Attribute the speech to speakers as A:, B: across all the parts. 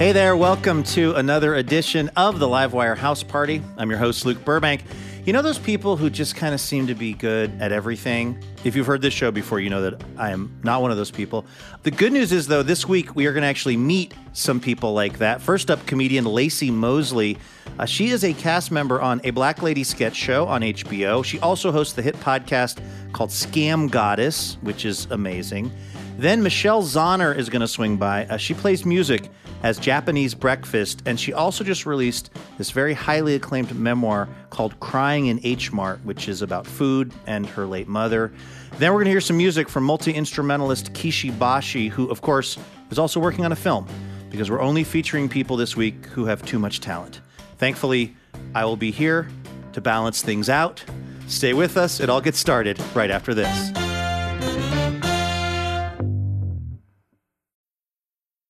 A: Hey there, welcome to another edition of the Livewire House Party. I'm your host, Luke Burbank. You know those people who just kind of seem to be good at everything? If you've heard this show before, you know that I am not one of those people. The good news is, though, this week we are going to actually meet some people like that. First up, comedian Laci Mosley. Uh, she is a cast member on a Black Lady sketch show on HBO. She also hosts the hit podcast called Scam Goddess, which is amazing. Then Michelle Zauner is going to swing by. Uh, she plays music as Japanese Breakfast, and she also just released this very highly acclaimed memoir called Crying in H Mart, which is about food and her late mother. Then we're going to hear some music from multi instrumentalist Kishi Bashi, who, of course, is also working on a film, because we're only featuring people this week who have too much talent. Thankfully, I will be here to balance things out. Stay with us, it all gets started right after this.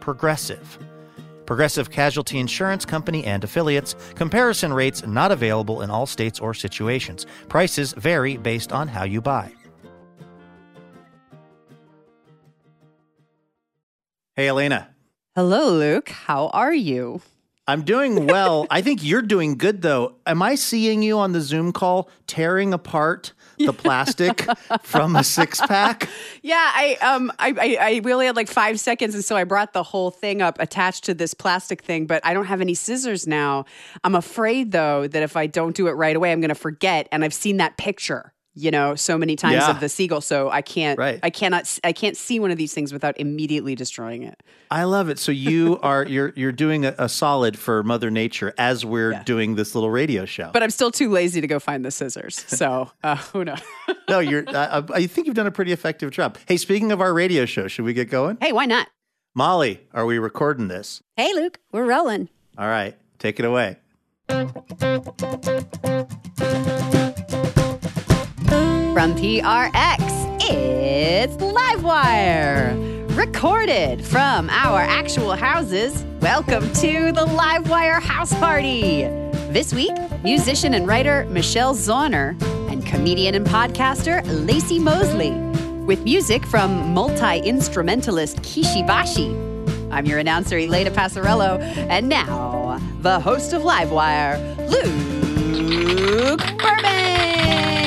A: Progressive. Progressive Casualty Insurance Company and affiliates. Comparison rates not available in all states or situations. Prices vary based on how you buy. Hey, Elena.
B: Hello, Luke. How are you?
A: I'm doing well. I think you're doing good, though. Am I seeing you on the Zoom call tearing apart the plastic from a six pack?
B: Yeah, I um I, I I really had like five seconds, and so I brought the whole thing up attached to this plastic thing. But I don't have any scissors now. I'm afraid though that if I don't do it right away, I'm going to forget. And I've seen that picture you know so many times
A: Yeah.
B: of the seagull so i can't
A: Right.
B: i cannot i can't see one of these things without immediately destroying it
A: I love it. So you are you're you're doing a, a solid for Mother Nature as we're
B: Yeah.
A: doing this little radio show.
B: but i'm still too lazy to go find the scissors so uh who knows
A: no, you're. I, I I think you've done a pretty effective job. Hey, speaking of our radio show, should we get going?
B: hey why not
A: Molly, are we recording this?
C: Hey, Luke, we're rolling.
A: All right, take it away.
B: From PRX, it's Livewire. Recorded from our actual houses, welcome to the Livewire House Party. This week, musician and writer Michelle Zauner and comedian and podcaster Laci Mosley, with music from multi instrumentalist Kishi Bashi. I'm your announcer, Elena Passarello, and now, the host of Livewire, Luke Burbank.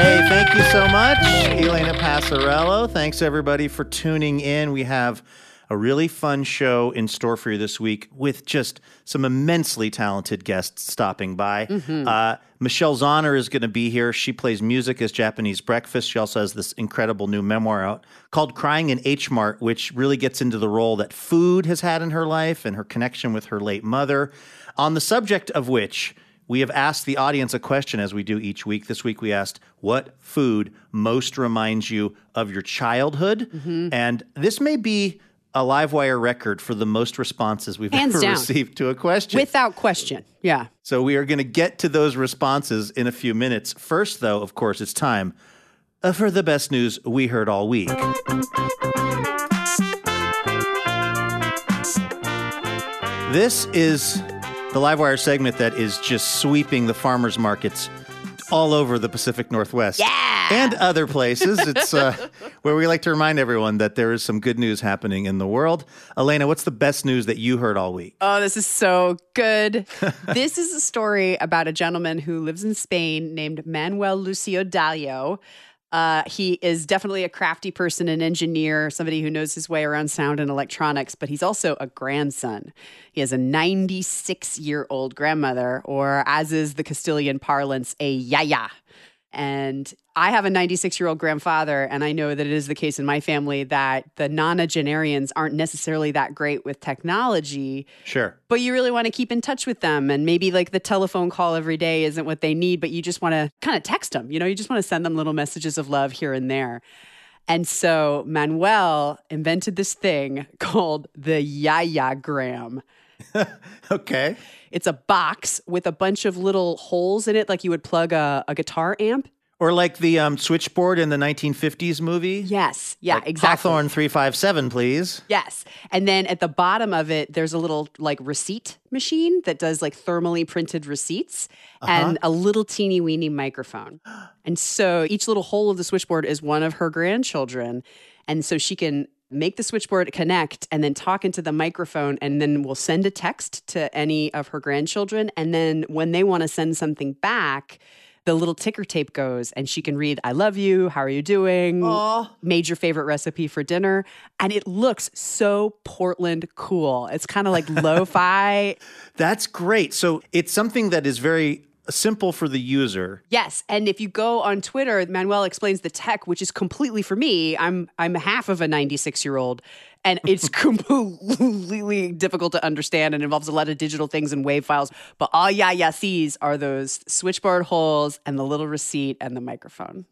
A: Hey, thank you so much, Elena Passarello. Thanks everybody for tuning in. We have a really fun show in store for you this week with just some immensely talented guests stopping by. Uh, Michelle Zauner is going to be here. She plays music as Japanese Breakfast. She also has this incredible new memoir out called Crying in H Mart, which really gets into the role that food has had in her life and her connection with her late mother. On the subject of which, we have asked the audience a question as we do each week. This week we asked, What food most reminds you of your childhood?
B: Mm-hmm.
A: And this may be a Livewire record for the most responses we've
B: Hands
A: ever
B: down.
A: received to a question.
B: Without question. Yeah.
A: so we are going to get to those responses in a few minutes. First, though, of course, it's time uh, for the best news we heard all week. This is the Livewire segment that is just sweeping the farmers markets all over the Pacific Northwest.
B: Yeah.
A: And other places. It's uh, where we like to remind everyone that there is some good news happening in the world. Elena, what's the best news that you heard all week?
B: Oh, this is so good. this is a story about a gentleman who lives in Spain named Manuel Lucio Dalio. Uh, he is definitely a crafty person, an engineer, somebody who knows his way around sound and electronics, but he's also a grandson. He has a 96 year old grandmother, or as is the Castilian parlance, a yaya. And I have a 96 year old grandfather, and I know that it is the case in my family that the nonagenarians aren't necessarily that great with technology,
A: Sure.
B: but you really want to keep in touch with them. And maybe like the telephone call every day isn't what they need, but you just want to kind of text them. You know, you just want to send them little messages of love here and there. And so Manuel invented this thing called the Yayagram.
A: Okay.
B: It's a box with a bunch of little holes in it, like you would plug a, a guitar amp.
A: Or like the um, switchboard in the 1950s movie.
B: Yes. Yeah,
A: Like
B: exactly.
A: Hawthorne 357, please.
B: Yes. And then at the bottom of it, there's a little like receipt machine that does like thermally printed receipts and a little teeny weeny microphone. And so each little hole of the switchboard is one of her grandchildren. And so she can make the switchboard connect and then talk into the microphone and then we'll send a text to any of her grandchildren. And then when they want to send something back, the little ticker tape goes and she can read, I love you. How are you doing? Made your favorite recipe for dinner. And it looks so Portland cool. It's kind of like lo fi.
A: That's great. So it's something that is very simple for the user.
B: Yes, and if you go on Twitter, Manuel explains the tech, which is completely for me. I'm I'm half of a 96 year old, and it's completely difficult to understand and involves a lot of digital things and wave files. But all Yaya sees are those switchboard holes and the little receipt and the microphone.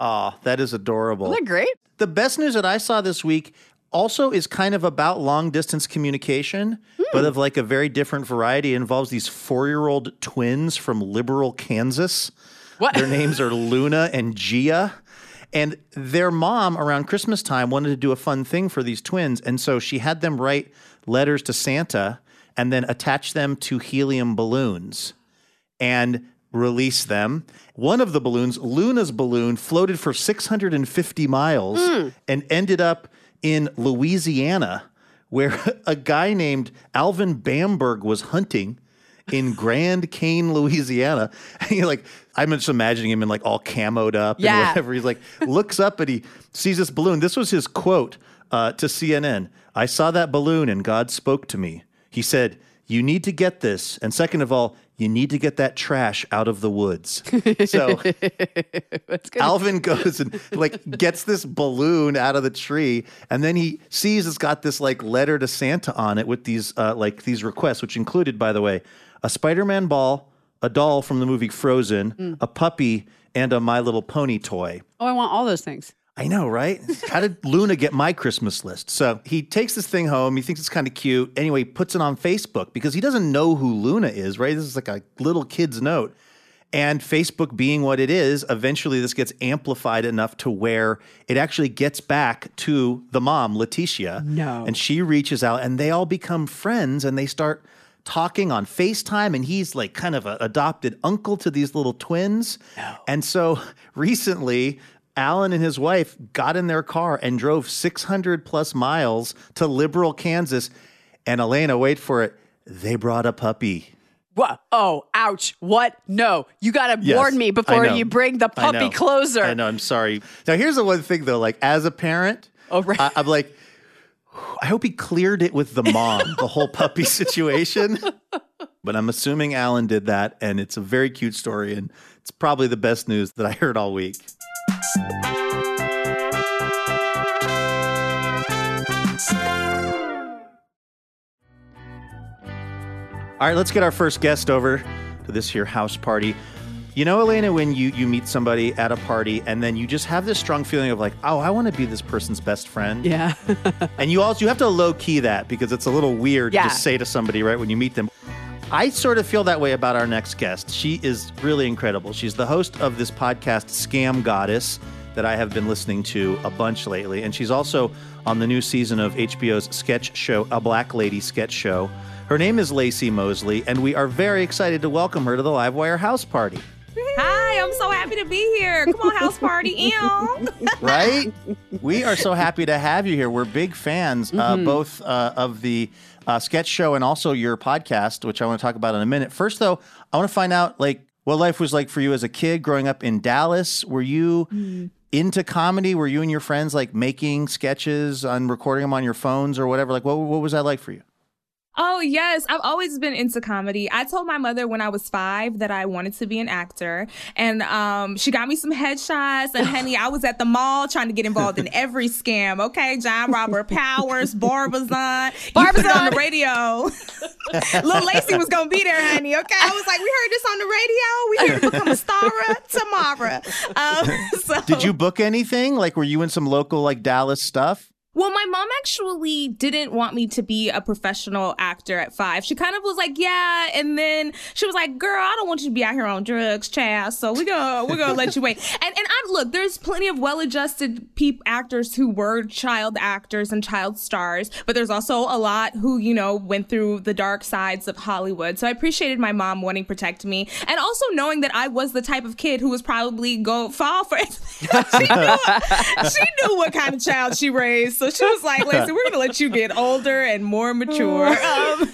A: Ah, that is adorable.
B: Isn't that great?
A: The best news that I saw this week also is kind of about long distance communication, but of like a very different variety. It involves these four year old twins from Liberal, Kansas.
B: What?
A: Their names are Luna and Gia. And their mom, around Christmas time, wanted to do a fun thing for these twins. And so she had them write letters to Santa and then attach them to helium balloons and release them. One of the balloons, Luna's balloon, floated for 650 miles hmm. and ended up in Louisiana, where a guy named Alvin Bamberg was hunting in Grand Cane, Louisiana. And you're like, I'm just imagining him in like all camoed up
B: Yeah.
A: and whatever. He's like, looks up and he sees this balloon. This was his quote uh, to CNN. I saw that balloon and God spoke to me. He said, You need to get this. And second of all, you need to get that trash out of the woods. So Alvin goes and like gets this balloon out of the tree, and then he sees it's got this like letter to Santa on it with these uh, like these requests, which included, by the way, a Spider-Man ball, a doll from the movie Frozen, a puppy, and a My Little Pony toy.
B: Oh, I want all those things.
A: I know, right? How did Luna get my Christmas list? So he takes this thing home. He thinks it's kind of cute. Anyway, he puts it on Facebook because he doesn't know who Luna is, right? This is like a little kid's note. And Facebook being what it is, eventually this gets amplified enough to where it actually gets back to the mom, Leticia.
B: No.
A: And she reaches out and they all become friends and they start talking on FaceTime. And he's like kind of an adopted uncle to these little twins. And so recently, Alan and his wife got in their car and drove 600 plus miles to Liberal, Kansas. And Elena, wait for it, they brought a puppy.
B: What? Oh, ouch. What? No. You got to
A: Yes,
B: warn me before you bring the
A: I
B: puppy closer.
A: I know. I'm sorry. Now, here's the one thing though. Like, as a parent,
B: Oh, right.
A: I, I'm like, I hope he cleared it with the mom, the whole puppy situation. But I'm assuming Alan did that, and it's a very cute story, and it's probably the best news that I heard all week. All right, let's get our first guest over to this here house party. You know, Elena, when you you meet somebody at a party and then you just have this strong feeling of like, oh, I want to be this person's best friend.
B: Yeah.
A: And you also you have to low key that because it's a little weird
B: Yeah.
A: to say to somebody right when you meet them. I sort of feel that way about our next guest. She is really incredible. She's the host of this podcast, Scam Goddess, that I have been listening to a bunch lately. And she's also on the new season of HBO's sketch show, A Black Lady Sketch Show. Her name is Laci Mosley, and we are very excited to welcome her to the Livewire House Party.
D: Hi, I'm so happy to be here. Come on, house party.
A: Right? we are so happy to have you here. We're big fans, uh, both uh, of the uh, sketch show and also your podcast, which I want to talk about in a minute. First, though, I want to find out like what life was like for you as a kid growing up in Dallas. Were you into comedy? Were you and your friends like making sketches and recording them on your phones or whatever? Like, what what was that like for you?
D: Oh, yes. I've always been into comedy. I told my mother when I was five that I wanted to be an actor. And um, she got me some headshots. And, honey, I was at the mall trying to get involved in every scam. Okay. John Robert Powers, Barbizon. Barbizon on the radio. Little Laci was going to be there, honey. Okay. I was like, we heard this on the radio. We here to become a star tomorrow. Um, so.
A: Did you book anything? Like, were you in some local, like, Dallas stuff?
D: Well, my mom actually didn't want me to be a professional actor at five. She kind of was like, "Yeah," and then she was like, "Girl, I don't want you to be out here on drugs, child. So we're gonna we're gonna let you wait." And and I look, there's plenty of well-adjusted peep actors who were child actors and child stars, but there's also a lot who you know went through the dark sides of Hollywood. So I appreciated my mom wanting to protect me, and also knowing that I was the type of kid who was probably go fall for it. she knew she knew what kind of child she raised. So she was like, Laci, we're going to let you get older and more mature. Um,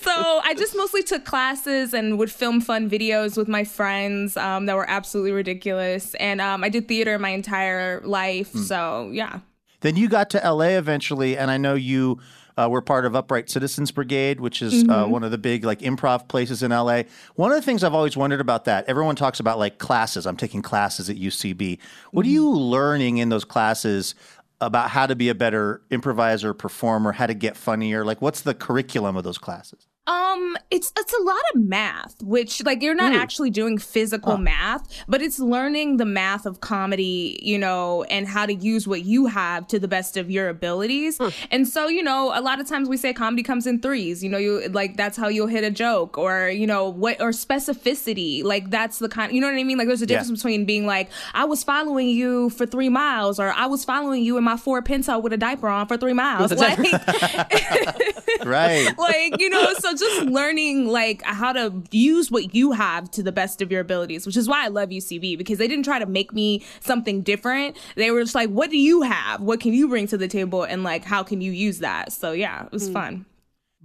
D: so I just mostly took classes and would film fun videos with my friends um, that were absolutely ridiculous. And um, I did theater my entire life.
A: Hmm.
D: So yeah.
A: Then you got to LA eventually, and I know you uh, were part of Upright Citizens Brigade, which is uh, one of the big like improv places in LA. One of the things I've always wondered about that, everyone talks about like classes. I'm taking classes at UCB. What are you learning in those classes about how to be a better improviser, performer, how to get funnier? Like, what's the curriculum of those classes?
D: Um, it's it's a lot of math, which like you're not actually doing physical math, but it's learning the math of comedy, you know, and how to use what you have to the best of your abilities. And so, you know, a lot of times we say comedy comes in threes. You know, you like that's how you'll hit a joke, or you know what, or specificity. Like that's the kind. You know what I mean? Like there's a difference between being like I was following you for three miles, or I was following you in my Ford Pinto with a diaper on for three miles. Like
A: Right.
D: like you know so just learning like how to use what you have to the best of your abilities which is why i love ucb because they didn't try to make me something different they were just like what do you have what can you bring to the table and like how can you use that so yeah it was hmm. fun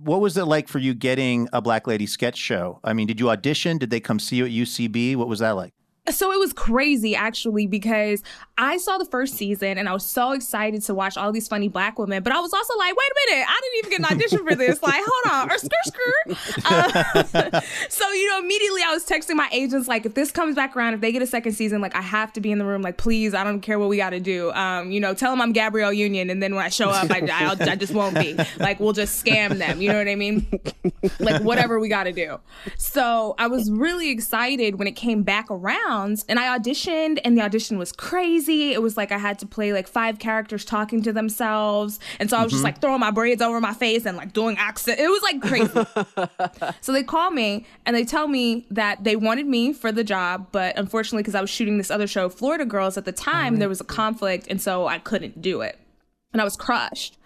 A: what was it like for you getting a Black Lady sketch show? I mean, did you audition? Did they come see you at UCB? What was that like?
D: So it was crazy actually because I saw the first season and I was so excited to watch all these funny black women, but I was also like, wait a minute, I didn't even get an audition for this. Like, hold on, or skirt skirt. Uh, so you know, immediately I was texting my agents like, if this comes back around, if they get a second season, like I have to be in the room. Like, please, I don't care what we got to do. Um, you know, tell them I'm Gabrielle Union, and then when I show up, I, I'll, I just won't be. Like, we'll just scam them. You know what I mean? like whatever we got to do. So I was really excited when it came back around and I auditioned and the audition was crazy. It was like I had to play like five characters talking to themselves. And so I was just mm-hmm. like throwing my braids over my face and like doing accent. It was like crazy. so they call me and they tell me that they wanted me for the job, but unfortunately because I was shooting this other show, Florida Girls at the time, there was a conflict and so I couldn't do it. And I was crushed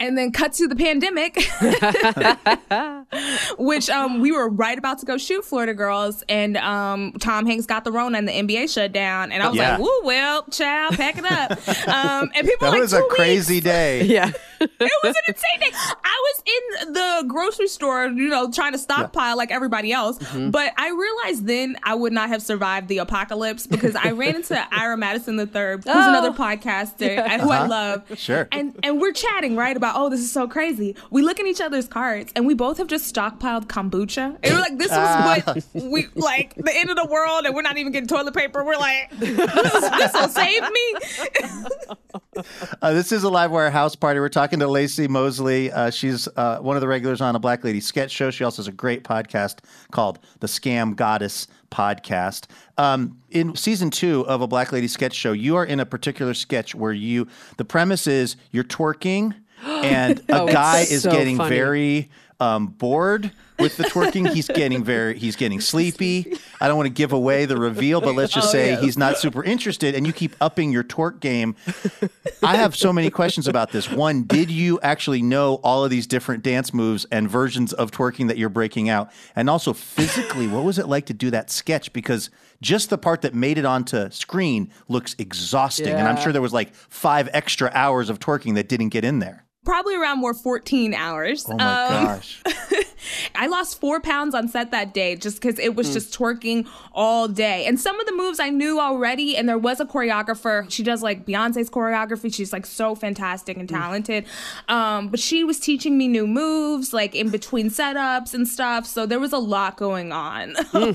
D: and then cut to the pandemic, which um, we were right about to go shoot Florida Girls, and um, Tom Hanks got the Rona and the NBA shut down, and I was
A: Yeah.
D: like, "Woo, well, child, pack it up." Um, and people
A: That
D: were like, That
A: was a
D: "Two weeks."
A: crazy day.
B: Yeah.
D: it was an insane day. I was in the grocery store, you know, trying to stockpile like everybody else.
A: Mm-hmm.
D: But I realized then I would not have survived the apocalypse because I ran into Ira Madison III, who's another podcaster and who I love.
A: Oh. Sure.
D: And and we're chatting right about, oh, this is so crazy. We look in each other's carts and we both have just stockpiled kombucha. And we're like, this
A: Ah.
D: is what we like the end of the world, and we're not even getting toilet paper. We're like, this, will save me.
A: Uh, this is a Livewire house party. We're talking to Laci Mosley. Uh, she's uh, one of the regulars on a Black Lady sketch show. She also has a great podcast called the Scam Goddess Podcast. Um, in season two of a Black Lady sketch show, you are in a particular sketch where you, the premise is you're twerking and a
B: Oh,
A: guy is
B: so
A: getting
B: funny.
A: very um, bored with the twerking. He's getting very, he's getting sleepy. I don't want to give away the reveal, but let's just say he's not super interested, and you keep upping your twerk game. I have so many questions about this. One, did you actually know all of these different dance moves and versions of twerking that you're breaking out? And also, physically, what was it like to do that sketch? Because just the part that made it onto screen looks exhausting. And I'm sure there was like five extra hours of twerking that didn't get in there.
D: Probably around more 14 hours.
A: Oh my
D: Um,
A: gosh.
D: I lost four pounds on set that day just because it was just twerking all day. And some of the moves I knew already, and there was a choreographer. She does like Beyonce's choreography. She's like so fantastic and talented. Um, but she was teaching me new moves, like in between setups and stuff. So there was a lot going on.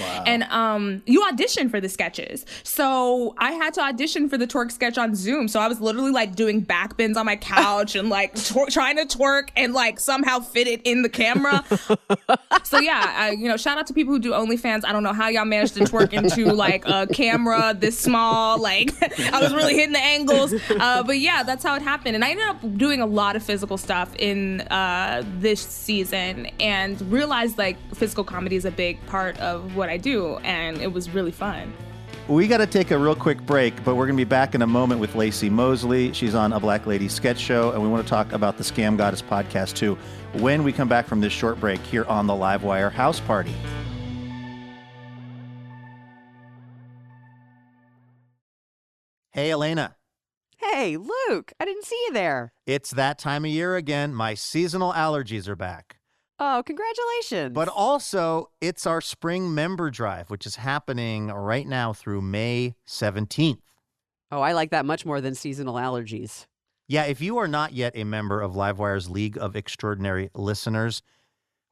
D: Wow! And um, you audition for the sketches. So I had to audition for the twerk sketch on Zoom. So I was literally like doing back bends on my couch and like trying to twerk and like somehow fit it in the camera. so yeah, I, you know, shout out to people who do OnlyFans. I don't know how y'all managed to twerk into like a camera this small. Like I was really hitting the angles. Uh, but yeah, that's how it happened. And I ended up doing a lot of physical stuff in uh, this season and realized like physical comedy is a big part of what I do. And it was really fun.
A: We got to take a real quick break, but we're going to be back in a moment with Laci Mosley. She's on a Black Lady sketch show, and we want to talk about the Scam Goddess podcast too when we come back from this short break here on the Livewire House Party. Hey, Elena.
B: Hey, Luke, I didn't see you there.
A: It's that time of year again. My seasonal allergies are back.
B: Oh, congratulations.
A: But also, it's our spring member drive, which is happening right now through May 17th.
B: oh, I like that much more than seasonal allergies.
A: Yeah, if you are not yet a member of Livewire's League of Extraordinary Listeners,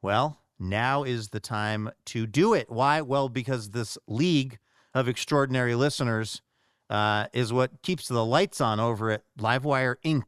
A: well, now is the time to do it. Why? Well, because this League of Extraordinary Listeners uh, is what keeps the lights on over at Livewire Inc.,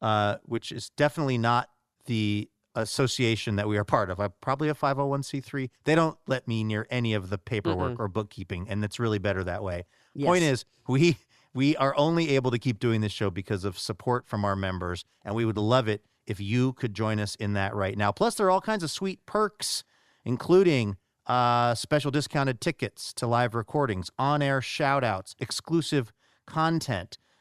A: uh, which is definitely not the association that we are part of. I'm probably a 501c3. They don't let me near any of the paperwork or bookkeeping, and it's really better that way. Point is, we we are only able to keep doing this show because of support from our members, and we would love it if you could join us in that right now. Plus, there are all kinds of sweet perks, including uh, special discounted tickets to live recordings, on-air shout-outs, exclusive content.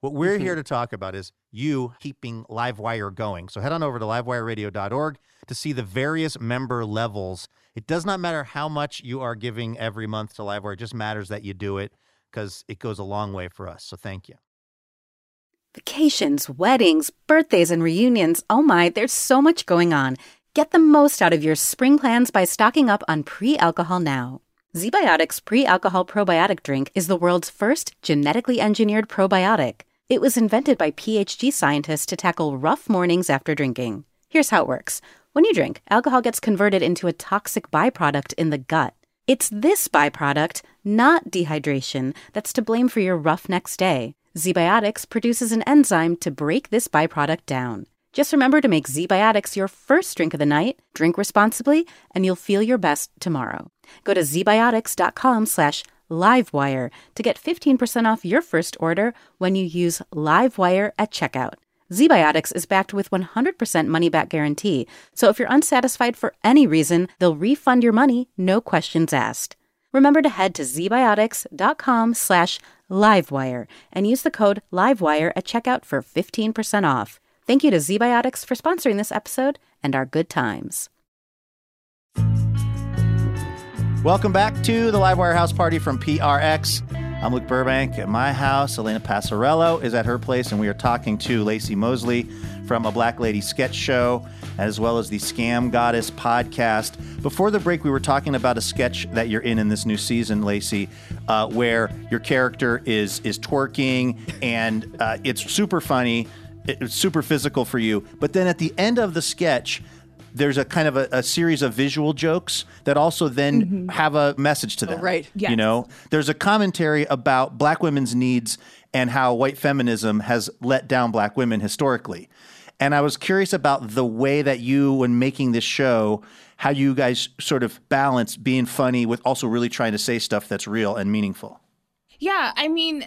A: What we're
B: Mm-hmm.
A: here to talk about is you keeping Livewire going. So head on over to livewireradio.org to see the various member levels. It does not matter how much you are giving every month to Livewire, it just matters that you do it because it goes a long way for us. So thank you.
C: Vacations, weddings, birthdays, and reunions. Oh my, there's so much going on. Get the most out of your spring plans by stocking up on pre alcohol now. ZBiotics pre alcohol probiotic drink is the world's first genetically engineered probiotic. It was invented by PhD scientists to tackle rough mornings after drinking. Here's how it works when you drink, alcohol gets converted into a toxic byproduct in the gut. It's this byproduct, not dehydration, that's to blame for your rough next day. ZBiotics produces an enzyme to break this byproduct down. Just remember to make ZBiotics your first drink of the night, drink responsibly, and you'll feel your best tomorrow. Go to zbiotics.com slash livewire to get 15% off your first order when you use livewire at checkout. ZBiotics is backed with 100% money back guarantee, so if you're unsatisfied for any reason, they'll refund your money, no questions asked. Remember to head to zbiotics.com slash livewire and use the code livewire at checkout for 15% off. Thank you to ZBiotics for sponsoring this episode and our good times.
A: Welcome back to the Livewire House Party from PRX. I'm Luke Burbank at my house. Elena Passarello is at her place, and we are talking to Laci Mosley from a Black Lady sketch show, as well as the Scam Goddess podcast. Before the break, we were talking about a sketch that you're in in this new season, Laci, uh, where your character is is twerking, and uh, it's super funny, it's super physical for you. But then at the end of the sketch, there's a kind of a, a series of visual jokes that also then mm-hmm. have a message to oh, them.
B: right.
A: Yeah.
D: You
A: know, there's a commentary about black women's needs and how white feminism has let down black women historically. And I was curious about the way that you, when making this show, how you guys sort of balance being funny with also really trying to say stuff that's real and meaningful.
D: Yeah, I mean,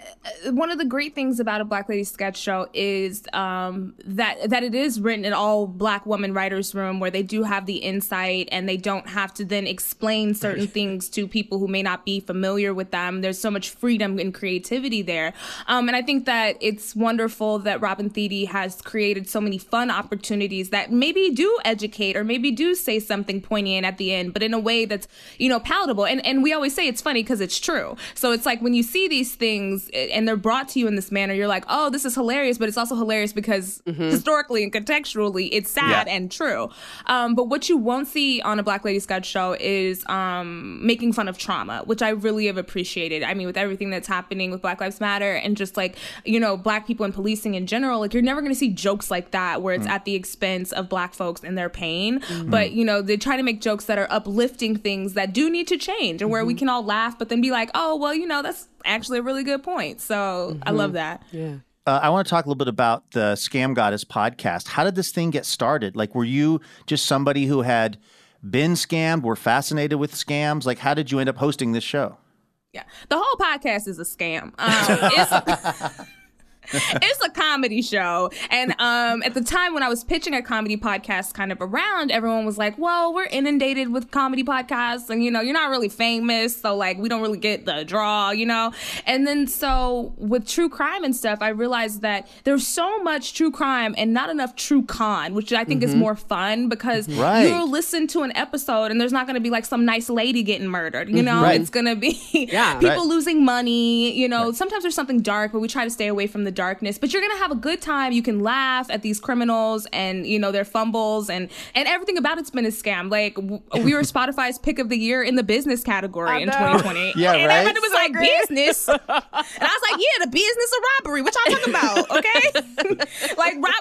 D: uh, one of the great things about a Black Lady sketch show is um, that that it is written in all Black woman writers' room, where they do have the insight and they don't have to then explain certain things to people who may not be familiar with them. There's so much freedom and creativity there, um, and I think that it's wonderful that Robin Thede has created so many fun opportunities that maybe do educate or maybe do say something poignant at the end, but in a way that's you know palatable. And and we always say it's funny because it's true. So it's like when you see these things and they're brought to you in this manner, you're like, oh, this is hilarious, but it's also hilarious because historically and contextually, it's sad
A: Yeah.
D: and true. Um, but what you won't see on a Black Lady Sketch show is um, making fun of trauma, which I really have appreciated. I mean, with everything that's happening with Black Lives Matter and just like, you know, Black people and policing in general, like you're never going to see jokes like that where it's at the expense of Black folks and their pain. But, you know, they try to make jokes that are uplifting things that do need to change and where we can all laugh, but then be like, oh, well, you know, that's actually a really good point. So I love that.
B: Yeah.
A: Uh, I want to talk a little bit about the Scam Goddess podcast. How did this thing get started? Like, were you just somebody who had been scammed, were fascinated with scams? Like, how did you end up hosting this show?
D: Yeah, the whole podcast is a scam. Um, it's, a comedy show, and um, at the time when I was pitching a comedy podcast, kind of around, everyone was like, "Well, we're inundated with comedy podcasts, and you know, you're not really famous, so like, we don't really get the draw, you know." And then so with true crime and stuff, I realized that there's so much true crime and not enough true con, which I think is more fun because
A: Right.
D: you'll listen to an episode and there's not going to be like some nice lady getting murdered, you know?
A: Right.
D: It's going to be
B: Yeah.
D: people
A: Right.
D: losing money. You know, sometimes there's something dark, but we try to stay away from the darkness. But you're gonna have a good time. You can laugh at these criminals and you know their fumbles and and everything about it's been a scam. Like w- we were Spotify's pick of the year in the business category in 2020.
A: Yeah,
D: and
A: right?
D: everybody was like business, and I was like, yeah, the business of robbery. What y'all talking about? Okay, like rob- robbers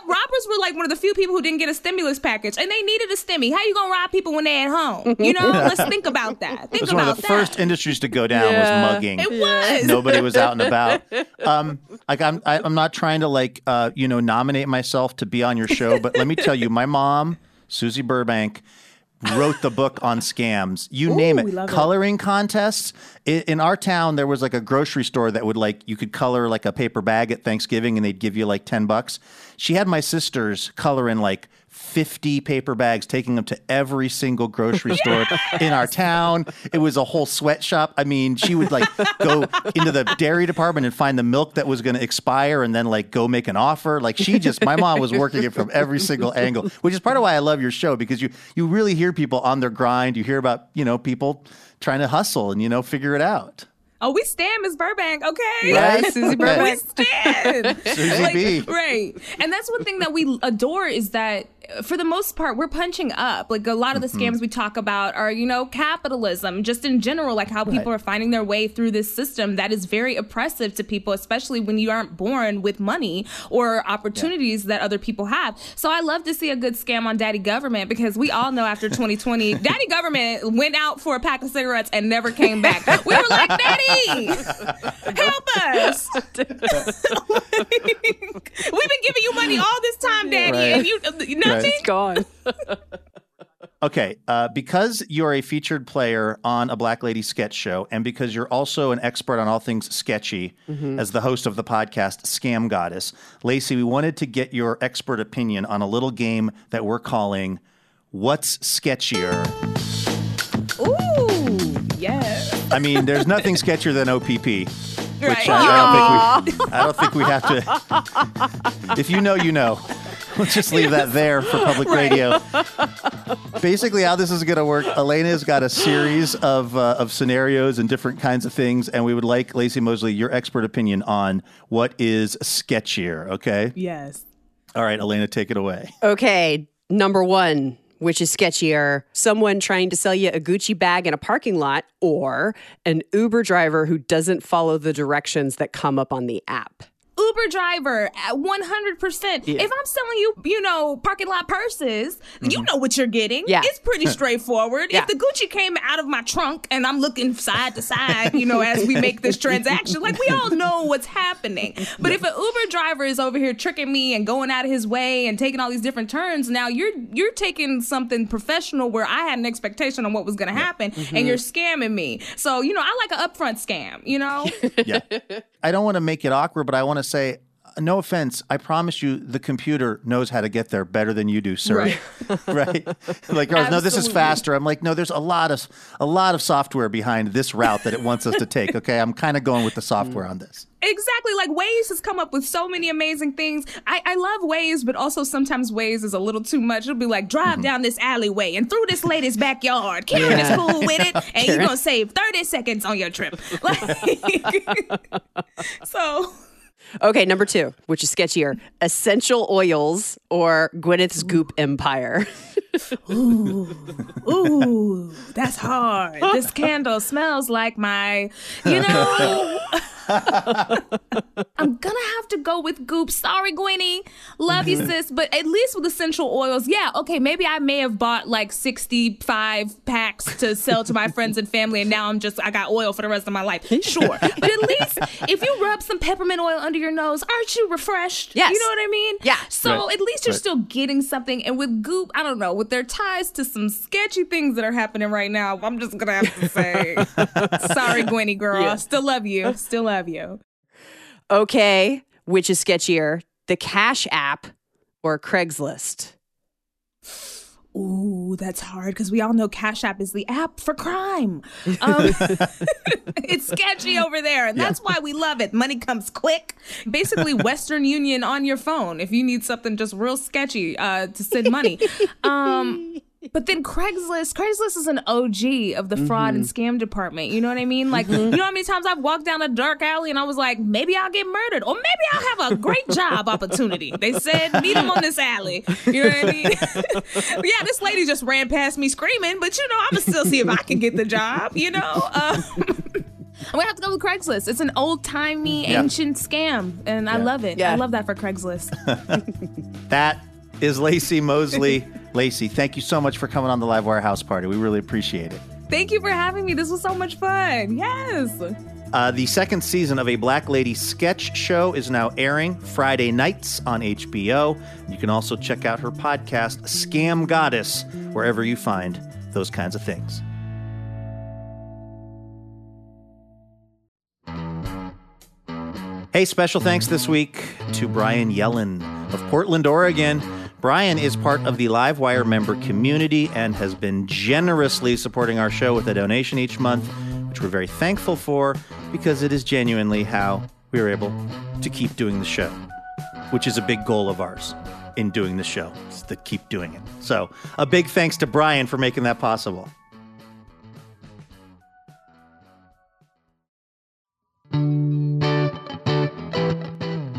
D: were like one of the few people who didn't get a stimulus package, and they needed a stimmy. How you gonna rob people when they're at home? You know, let's think about that. Think
A: It was
D: about
A: one of the
D: that.
A: first industries to go down
B: Yeah.
A: was mugging.
D: It was.
A: Nobody was out and about. Um, like I'm, I, I'm not trying to like, uh, you know, nominate myself to be on your show, but let me tell you, my mom, Susie Burbank, wrote the book on scams. You name it.
D: we love it.
A: Coloring contests. I, in our town, there was like a grocery store that would like you could color like a paper bag at Thanksgiving, and they'd give you like ten bucks. She had my sisters color in like. 50 paper bags, taking them to every single grocery store in our town. It was a whole sweatshop. I mean, she would like go into the dairy department and find the milk that was going to expire and then like go make an offer. Like she just, my mom was working it from every single angle, which is part of why I love your show because you, you really hear people on their grind. You hear about, you know, people trying to hustle and, you know, figure it out.
D: Oh, we stand Miss Burbank, okay?
A: Right?
B: Susie Burbank.
D: We stand.
A: Susie
D: Like,
A: B.
D: Right. And that's one thing that we adore is that for the most part, we're punching up. Like a lot of the
A: Mm-hmm.
D: scams we talk about are, you know, capitalism, just in general, like how people
A: Right.
D: are finding their way through this system that is very oppressive to people, especially when you aren't born with money or opportunities that other people have. So I love to see a good scam on Daddy Government because we all know after 2020, Daddy Government went out for a pack of cigarettes and never came back. We were like, Daddy, help us. We've been giving you money all this time, Daddy,
A: Right.
D: and you, you nothing.
B: It's gone.
A: Okay, uh, because you're a featured player on a Black Lady sketch show, and because you're also an expert on all things sketchy as the host of the podcast Scam Goddess, Laci, we wanted to get your expert opinion on a little game that we're calling What's Sketchier?
D: Ooh, yeah.
A: I mean, there's nothing sketchier than OPP. Which
D: Right.
A: I, I don't think we, I don't think we have to. If you know, you know. Let's just leave that there for public radio. Basically, how this is going to work, Elena's got a series of uh, of scenarios and different kinds of things, and we would like Laci Mosley your expert opinion on what is sketchier. Okay.
D: Yes.
A: All right, Elena, take it away.
B: Okay, number one, which is sketchier someone trying to sell you a Gucci bag in a parking lot, or an Uber driver who doesn't follow the directions that come up on the app.
D: Ooh, Uber driver at 100%.
B: Yeah.
D: If I'm selling you, you know, parking lot purses, you mm-hmm. know what you're getting.
B: Yeah.
D: It's pretty straightforward.
B: Yeah.
D: If the Gucci came out of my trunk and I'm looking side to side, you know, as we make this transaction, like we all know what's happening. But if an Uber driver is over here tricking me and going out of his way and taking all these different turns, now you're you're taking something professional where I had an expectation on what was going to happen and mm-hmm. you're scamming me. So, you know, I like an upfront scam, you know?
A: Yeah. I don't want to make it awkward, but I want to say, uh, no offense. I promise you, the computer knows how to get there better than you do, sir.
D: Right.
A: right? Like, oh, no, this is faster. I'm like, no, there's a lot of a lot of software behind this route that it wants us to take. Okay, I'm kind of going with the software on this.
D: Exactly. Like Waze has come up with so many amazing things. I, I love Waze, but also sometimes Waze is a little too much. It'll be like, drive down this alleyway and through this lady's backyard. Karen is cool with it, and you're going to save 30 seconds on your trip. Like, so,
B: Okay, number two, which is sketchier essential oils or Gwyneth's Goop Empire.
D: ooh, that's hard. This candle smells like my, you know. I'm gonna have to go with Goop. Sorry, Gwenny. Love you, sis. But at least with essential oils, yeah, okay, maybe I may have bought like 65 packs to sell to my friends and family, and now I'm just, I got oil for the rest of my life. Sure. But at least if you rub some peppermint oil under your nose, aren't you refreshed?
B: Yes.
D: You know what I mean?
B: Yeah.
D: So
A: Right.
D: at least you're
A: Right.
D: still getting something. And with Goop, I don't know, with their ties to some sketchy things that are happening right now, I'm just gonna have to say, sorry, Gwenny girl. Still love you. Still love you.
B: Okay, which is sketchier the Cash App or Craigslist?
D: Ooh, that's hard because we all know Cash App is the app for crime. Um, it's sketchy over there, and that's why we love it. Money comes quick. Basically, Western Union on your phone if you need something just real sketchy uh, to send money. Um, but then Craigslist, Craigslist is an OG of the fraud and scam department. You know what I mean? Like, you know how many times I've walked down a dark alley and I was like, maybe I'll get murdered, or maybe I'll have a great job opportunity. They said, meet him on this alley. You know what I mean? yeah, this lady just ran past me screaming, but you know, I'm gonna still see if I can get the job. You know. Um, I'm gonna have to go with Craigslist. It's an old timey,
A: Yeah.
D: ancient scam, and I love it.
B: Yeah.
D: I love that for Craigslist.
A: That is Laci Mosley. Laci, thank you so much for coming on the Livewire House Party. We really appreciate it.
D: Thank you for having me. This was so much fun. Yes.
A: Uh, the second season of a Black Lady sketch show is now airing Friday nights on HBO. You can also check out her podcast, Scam Goddess, wherever you find those kinds of things. Hey, special thanks this week to Brian Yellen of Portland, Oregon. Brian is part of the Livewire member community and has been generously supporting our show with a donation each month, which we're very thankful for because it is genuinely how we are able to keep doing the show, which is a big goal of ours in doing the show, is to keep doing it. So, a big thanks to Brian for making that possible.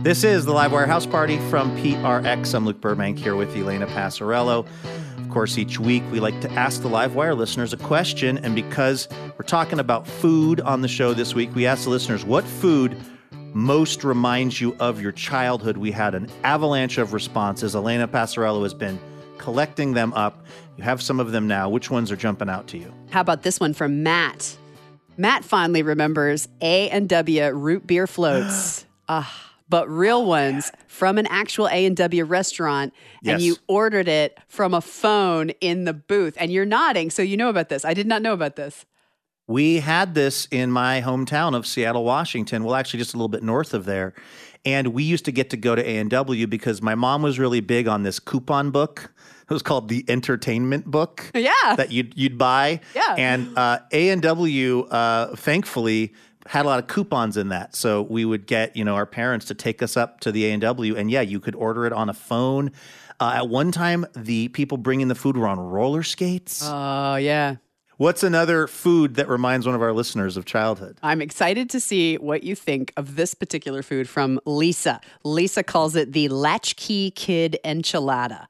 A: This is the Livewire House Party from PRX. I'm Luke Burbank here with Elena Passarello. Of course, each week we like to ask the Livewire listeners a question, and because we're talking about food on the show this week, we asked the listeners what food most reminds you of your childhood. We had an avalanche of responses. Elena Passarello has been collecting them up. You have some of them now. Which ones are jumping out to you?
B: How about this one from Matt? Matt fondly remembers A and W root beer floats. Ah, but real ones from an actual A and W restaurant, and you ordered it from a phone in the booth. And you're nodding, so you know about this. I did not know about this.
A: We had this in my hometown of Seattle, Washington. Well, actually, just a little bit north of there. And we used to get to go to A&W because my mom was really big on this coupon book. It was called the Entertainment Book.
B: Yeah.
A: That you'd, you'd buy.
B: Yeah.
A: And uh, A&W, uh, thankfully, had a lot of coupons in that. So we would get, you know, our parents to take us up to the A&W. And yeah, you could order it on a phone. Uh, at one time, the people bringing the food were on roller skates.
B: Oh, yeah.
A: What's another food that reminds one of our listeners of childhood?
B: I'm excited to see what you think of this particular food from Lisa. Lisa calls it the Latchkey Kid Enchilada.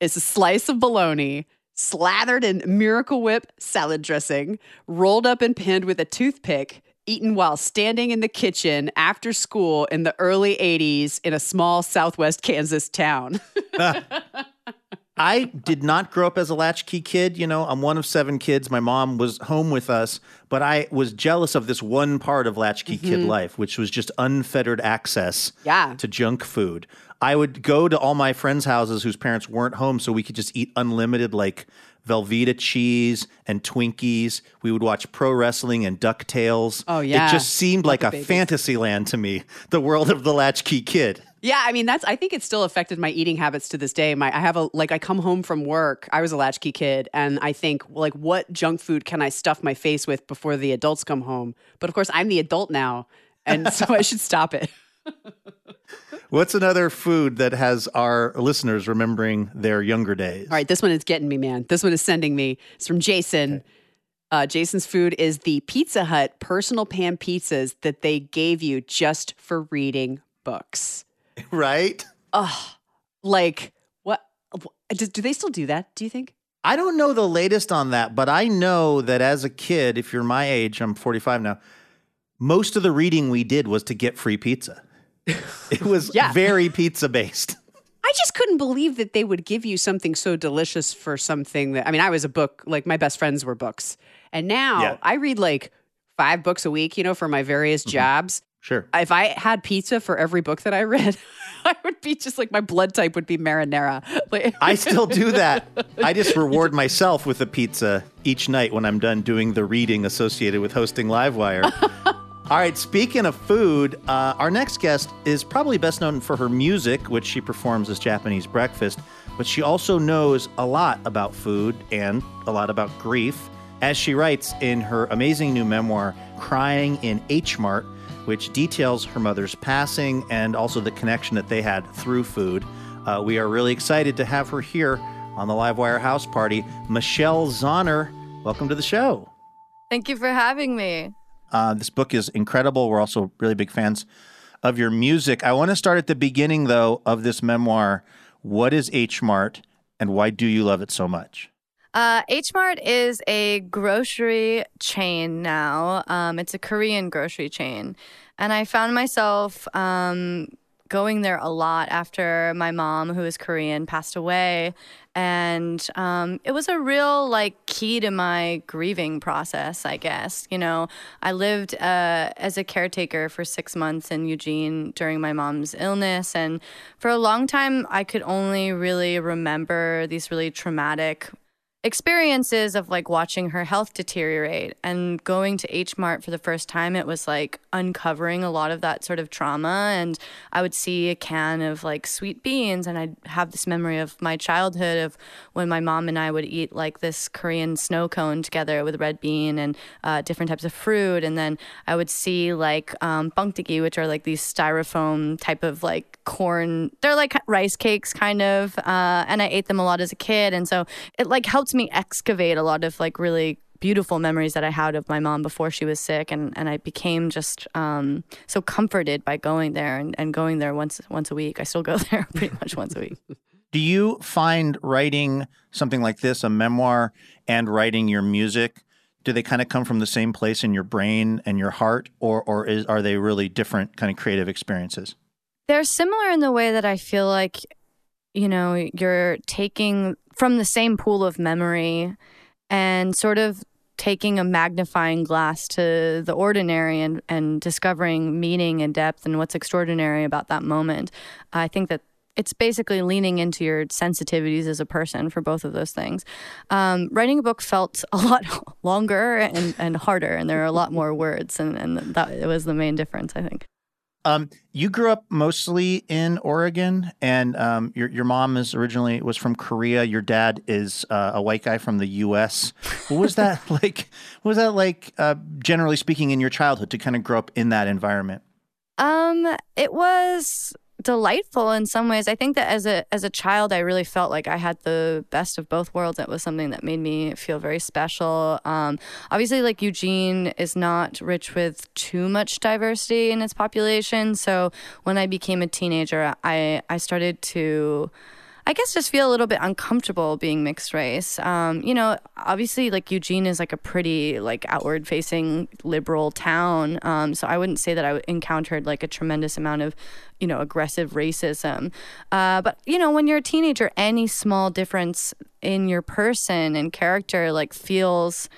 B: It's a slice of bologna slathered in Miracle Whip salad dressing, rolled up and pinned with a toothpick eaten while standing in the kitchen after school in the early 80s in a small southwest Kansas town.
A: I did not grow up as a latchkey kid. You know, I'm one of seven kids. My mom was home with us, but I was jealous of this one part of latchkey kid mm-hmm. life, which was just unfettered access
B: Yeah.
A: to junk food. I would go to all my friends' houses whose parents weren't home so we could just eat unlimited, like Velveeta cheese and Twinkies. We would watch pro wrestling and DuckTales.
B: Oh, yeah.
A: It just seemed like a
B: babies.
A: fantasy land to me, the world of the latchkey kid.
B: Yeah, I mean that's I think it still affected my eating habits to this day. My I have a like I come home from work. I was a latchkey kid and I think like what junk food can I stuff my face with before the adults come home? But of course I'm the adult now and so I should stop it.
A: What's another food that has our listeners remembering their younger days?
B: All right, this one is getting me, man. This one is sending me. It's from Jason. Uh, Jason's food is the Pizza Hut personal pan pizzas that they gave you just for reading books.
A: Right?
B: Like, what? Do, do they still do that? Do you think?
A: I don't know the latest on that, but I know that as a kid, if you're my age, I'm 45 now, most of the reading we did was to get free pizza. It was
B: Yeah.
A: very pizza based.
B: I just couldn't believe that they would give you something so delicious for something that I mean, I was a book, like my best friends were books. And now
A: Yeah.
B: I read like five books a week, you know, for my various mm-hmm. jobs.
A: Sure.
B: If I had pizza for every book that I read, I would be just like my blood type would be marinara. Like,
A: I still do that. I just reward myself with a pizza each night when I'm done doing the reading associated with hosting Livewire. All right, speaking of food, uh, our next guest is probably best known for her music, which she performs as Japanese breakfast, but she also knows a lot about food and a lot about grief, as she writes in her amazing new memoir, Crying in H Mart, which details her mother's passing and also the connection that they had through food. Uh, we are really excited to have her here on the Livewire House Party. Michelle Zauner, welcome to the show.
E: Thank you for having me.
A: Uh, this book is incredible. We're also really big fans of your music. I want to start at the beginning, though, of this memoir. What is H Mart and why do you love it so much?
E: Uh, H Mart is a grocery chain now. Um, it's a Korean grocery chain. And I found myself um, going there a lot after my mom, who is Korean, passed away. And um, it was a real like key to my grieving process, I guess. You know, I lived uh, as a caretaker for six months in Eugene during my mom's illness. And for a long time, I could only really remember these really traumatic experiences of like watching her health deteriorate and going to H Mart for the first time it was like uncovering a lot of that sort of trauma. And I would see a can of like sweet beans and I'd have this memory of my childhood of when my mom and I would eat like this Korean snow cone together with red bean and uh, different types of fruit. And then I would see like um, which are like these styrofoam type of like corn they're like rice cakes kind of uh, and I ate them a lot as a kid. And so it like helped me excavate a lot of like really beautiful memories that I had of my mom before she was sick and, and I became just um, so comforted by going there and, and going there once once a week. I still go there pretty much once a week.
A: Do you find writing something like this, a memoir, and writing your music, do they kind of come from the same place in your brain and your heart, or or is are they really different kind of creative experiences?
E: They're similar in the way that I feel like, you know, you're taking from the same pool of memory and sort of taking a magnifying glass to the ordinary and, and discovering meaning and depth and what's extraordinary about that moment. I think that it's basically leaning into your sensitivities as a person for both of those things. Um, writing a book felt a lot longer and, and harder, and there are a lot more words, and, and that was the main difference, I think.
A: Um, you grew up mostly in Oregon, and um, your your mom is originally was from Korea. Your dad is uh, a white guy from the U.S. What was that like? What was that like? Uh, generally speaking, in your childhood, to kind of grow up in that environment.
E: Um, it was delightful in some ways. I think that as a as a child, I really felt like I had the best of both worlds. It was something that made me feel very special. Um, obviously, like Eugene is not rich with too much diversity in its population. So when I became a teenager, I I started to. I guess just feel a little bit uncomfortable being mixed race. Um, you know, obviously, like Eugene is like a pretty like outward facing liberal town. Um, so I wouldn't say that I encountered like a tremendous amount of, you know, aggressive racism. Uh, but you know, when you're a teenager, any small difference in your person and character like feels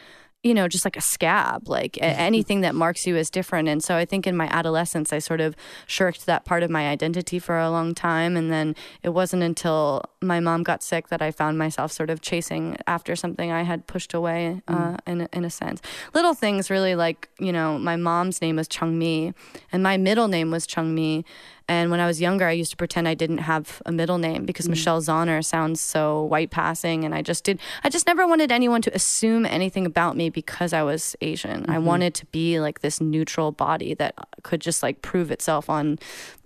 E: you know, just like a scab, like anything that marks you as different. And so I think in my adolescence, I sort of shirked that part of my identity for a long time. And then it wasn't until my mom got sick that I found myself sort of chasing after something I had pushed away, uh, mm. in, in a sense. Little things really like, you know, my mom's name was Chung Mi and my middle name was Chung Mi. And when I was younger, I used to pretend I didn't have a middle name because mm. Michelle Zauner sounds so white passing. And I just did, I just never wanted anyone to assume anything about me because I was Asian. Mm-hmm. I wanted to be like this neutral body that could just like prove itself on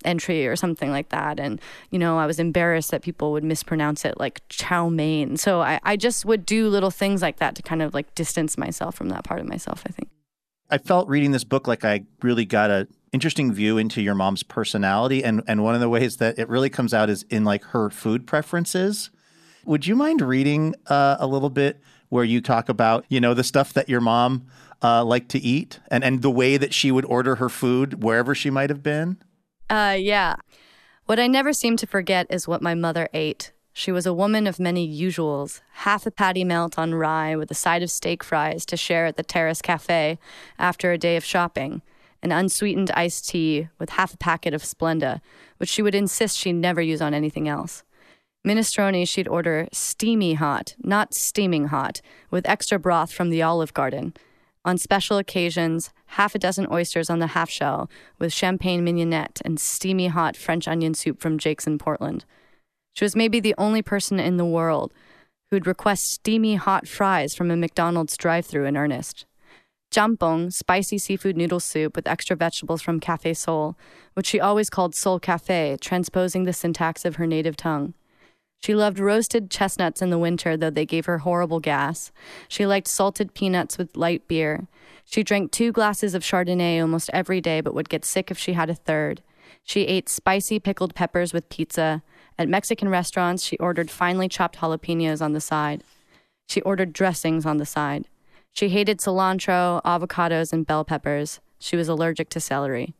E: entry or something like that. And, you know, I was embarrassed that people would mispronounce it like chow mein. So I, I just would do little things like that to kind of like distance myself from that part of myself, I think.
A: I felt reading this book like I really got a interesting view into your mom's personality and and one of the ways that it really comes out is in like her food preferences. Would you mind reading uh, a little bit where you talk about you know the stuff that your mom uh, liked to eat and and the way that she would order her food wherever she might have been?
E: Uh, yeah. What I never seem to forget is what my mother ate. She was a woman of many usuals half a patty melt on rye with a side of steak fries to share at the Terrace Cafe after a day of shopping an unsweetened iced tea with half a packet of Splenda, which she would insist she never use on anything else. Minestrone she'd order steamy hot, not steaming hot, with extra broth from the Olive Garden. On special occasions, half a dozen oysters on the half shell with champagne mignonette and steamy hot French onion soup from Jake's in Portland. She was maybe the only person in the world who'd request steamy hot fries from a McDonald's drive through in earnest. Jampong, spicy seafood noodle soup with extra vegetables from Cafe Seoul, which she always called Seoul Cafe, transposing the syntax of her native tongue. She loved roasted chestnuts in the winter, though they gave her horrible gas. She liked salted peanuts with light beer. She drank two glasses of Chardonnay almost every day, but would get sick if she had a third. She ate spicy pickled peppers with pizza. At Mexican restaurants, she ordered finely chopped jalapenos on the side. She ordered dressings on the side. She hated cilantro, avocados, and bell peppers. She was allergic to celery.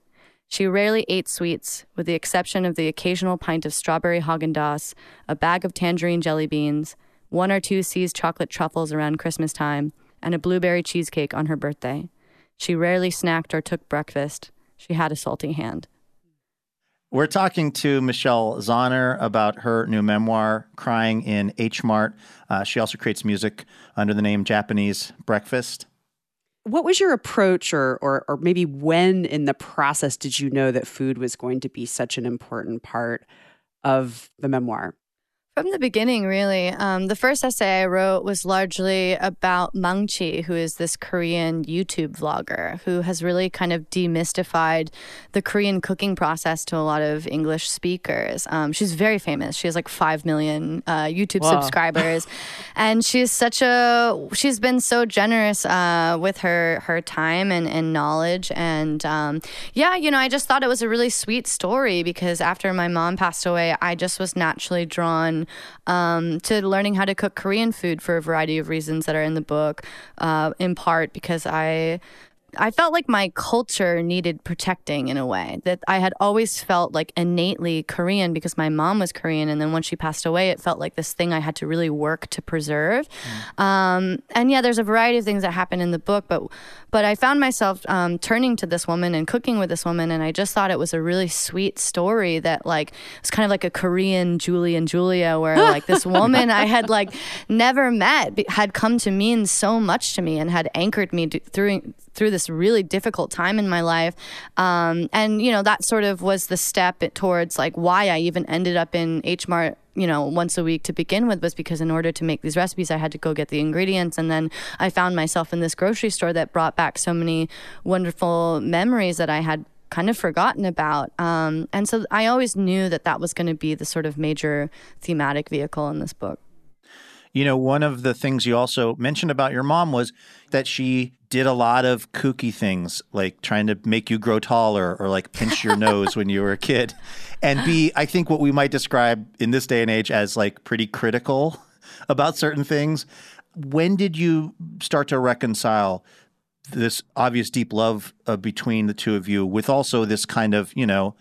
E: She rarely ate sweets, with the exception of the occasional pint of strawberry Haagen-Dazs, a bag of tangerine jelly beans, one or two See's chocolate truffles around Christmas time, and a blueberry cheesecake on her birthday. She rarely snacked or took breakfast. She had a salty hand.
A: We're talking to Michelle Zauner about her new memoir, Crying in H Mart. Uh, she also creates music under the name Japanese Breakfast.
F: What was your approach, or, or, or maybe when in the process did you know that food was going to be such an important part of the memoir?
E: From the beginning, really. Um, the first essay I wrote was largely about Maangchi, who is this Korean YouTube vlogger who has really kind of demystified the Korean cooking process to a lot of English speakers. Um, she's very famous. She has like 5 million uh, YouTube subscribers. and she's such a, she's been so generous uh, with her, her time and, and knowledge. And um, yeah, you know, I just thought it was a really sweet story because after my mom passed away, I just was naturally drawn um, to learning how to cook Korean food for a variety of reasons that are in the book, uh, in part because I I felt like my culture needed protecting in a way that I had always felt like innately Korean because my mom was Korean. And then when she passed away, it felt like this thing I had to really work to preserve. Mm. Um, and yeah, there's a variety of things that happen in the book, but, but I found myself um, turning to this woman and cooking with this woman. And I just thought it was a really sweet story that like, it's kind of like a Korean Julie and Julia where like this woman I had like never met had come to mean so much to me and had anchored me through, through this really difficult time in my life. Um, and, you know, that sort of was the step towards like why I even ended up in H Mart you know, once a week to begin with was because in order to make these recipes, I had to go get the ingredients. And then I found myself in this grocery store that brought back so many wonderful memories that I had kind of forgotten about. Um, and so I always knew that that was going to be the sort of major thematic vehicle in this book.
A: You know, one of the things you also mentioned about your mom was that she did a lot of kooky things, like trying to make you grow taller or like pinch your nose when you were a kid. And B, I think what we might describe in this day and age as like pretty critical about certain things. When did you start to reconcile this obvious deep love uh, between the two of you with also this kind of, you know,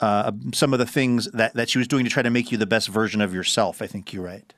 A: uh, some of the things that, that she was doing to try to make you the best version of yourself? I think you're right.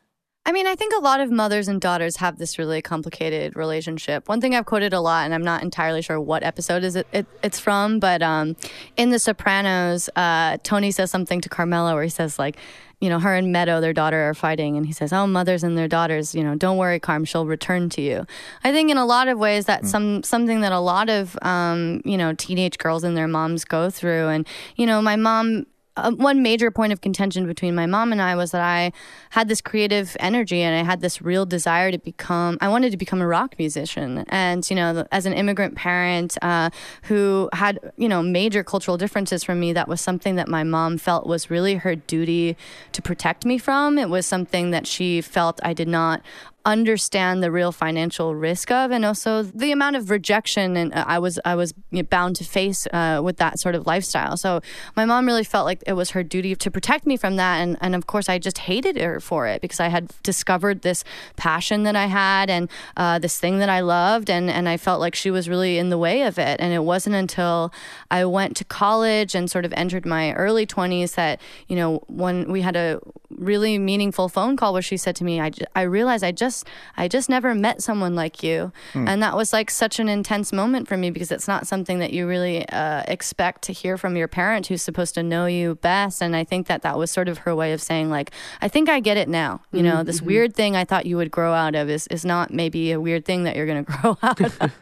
E: I mean, I think a lot of mothers and daughters have this really complicated relationship. One thing I've quoted a lot, and I'm not entirely sure what episode is it, it it's from, but um, in The Sopranos, uh, Tony says something to Carmela where he says like, you know, her and Meadow, their daughter, are fighting, and he says, "Oh, mothers and their daughters, you know, don't worry, Carm, she'll return to you." I think in a lot of ways that's mm. some something that a lot of um, you know teenage girls and their moms go through, and you know, my mom uh, one major point of contention between my mom and I was that I had this creative energy and I had this real desire to become, I wanted to become a rock musician. And, you know, as an immigrant parent uh, who had, you know, major cultural differences from me, that was something that my mom felt was really her duty to protect me from. It was something that she felt I did not understand the real financial risk of, and also the amount of rejection and uh, I was I was bound to face uh, with that sort of lifestyle. So my mom really felt like it was her duty to protect me from that, and and of course I just hated her for it because I had discovered this passion that I had and uh, this thing that I loved, and and I felt like she was really in the way of it. And it wasn't until I went to college and sort of entered my early twenties that you know when we had a really meaningful phone call where she said to me, I, I realized I just just I just never met someone like you, mm. and that was like such an intense moment for me because it's not something that you really uh, expect to hear from your parent who's supposed to know you best. And I think that that was sort of her way of saying like, I think I get it now. You know, mm-hmm. this weird thing I thought you would grow out of is is not maybe a weird thing that you're going to grow out of.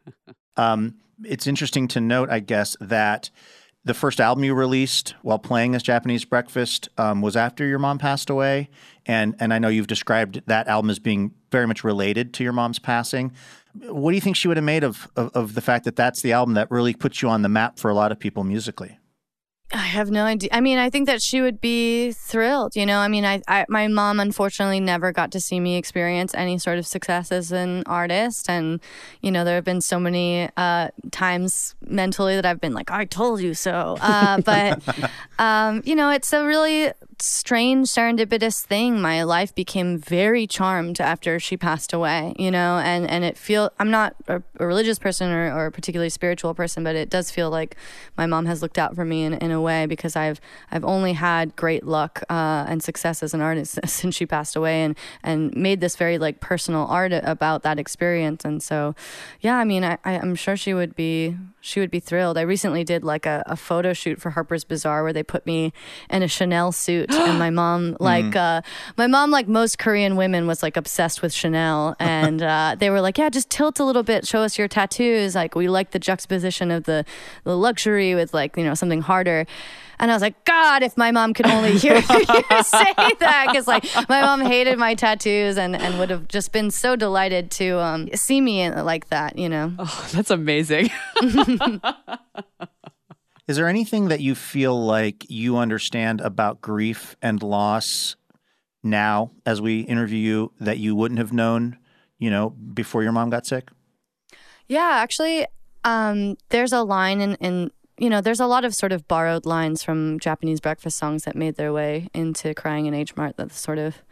A: um, it's interesting to note, I guess, that the first album you released while playing this Japanese Breakfast um, was after your mom passed away, and and I know you've described that album as being very much related to your mom's passing. What do you think she would have made of, of, of the fact that that's the album that really puts you on the map for a lot of people musically?
E: I have no idea. I mean, I think that she would be thrilled. You know, I mean, I, I, my mom unfortunately never got to see me experience any sort of success as an artist, and you know, there have been so many uh, times mentally that I've been like, "I told you so." Uh, but um, you know, it's a really strange serendipitous thing my life became very charmed after she passed away you know? And and it feel i'm not a, a religious person or, or, a particularly spiritual person but it does feel like my mom has looked out for me in, in a way because i've i've only had great luck uh, and success as an artist since she passed away and and made this very like personal art about that experience. And so yeah i mean i i'm sure she would be she would be thrilled. I recently did like a, a photo shoot for harper's bazaar where they put me in a chanel suit and my mom like mm. uh, my mom like most Korean women was like obsessed with Chanel. And uh, they were like yeah just tilt a little bit show us your tattoos. Like we like the juxtaposition of the the luxury with like you know something harder and I was like, God, if my mom could only hear you say that, because like my mom hated my tattoos and, and would have just been so delighted to um, see me like that, you know.
F: Oh, that's amazing.
A: Is there anything that you feel like you understand about grief and loss now as we interview you that you wouldn't have known, you know, before your mom got sick?
E: Yeah, actually, um, there's a line in, in you know, there's a lot of sort of borrowed lines from Japanese breakfast songs that made their way into Crying in H Mart that sort of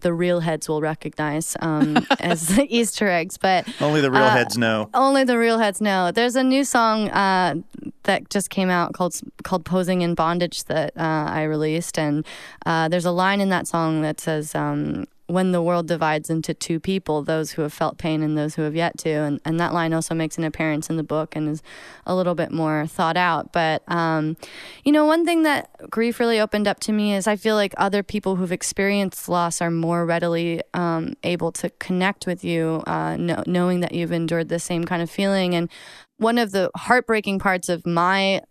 E: the real heads will recognize um, as Easter eggs. But
A: only the real uh, heads know.
E: Only the real heads know. There's a new song uh, that just came out called called "Posing in Bondage" that uh, I released, and uh, there's a line in that song that says. Um, when the world divides into two people, those who have felt pain and those who have yet to. And, and that line also makes an appearance in the book and is a little bit more thought out. But, um, you know, one thing that grief really opened up to me is I feel like other people who've experienced loss are more readily um, able to connect with you, uh, know, knowing that you've endured the same kind of feeling. And one of the heartbreaking parts of my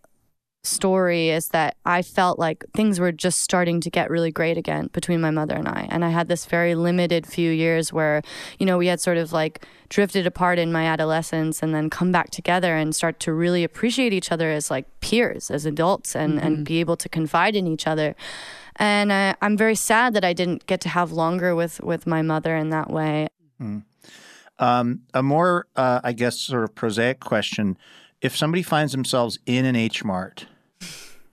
E: story is that I felt like things were just starting to get really great again between my mother and I. And I had this very limited few years where, you know, we had sort of like drifted apart in my adolescence and then come back together and start to really appreciate each other as like peers, as adults, and, mm-hmm. and be able to confide in each other. And I, am very sad that I didn't get to have longer with, with my mother in that way.
A: Mm. Um, a more, uh, I guess, sort of prosaic question: If somebody finds themselves in an H Mart,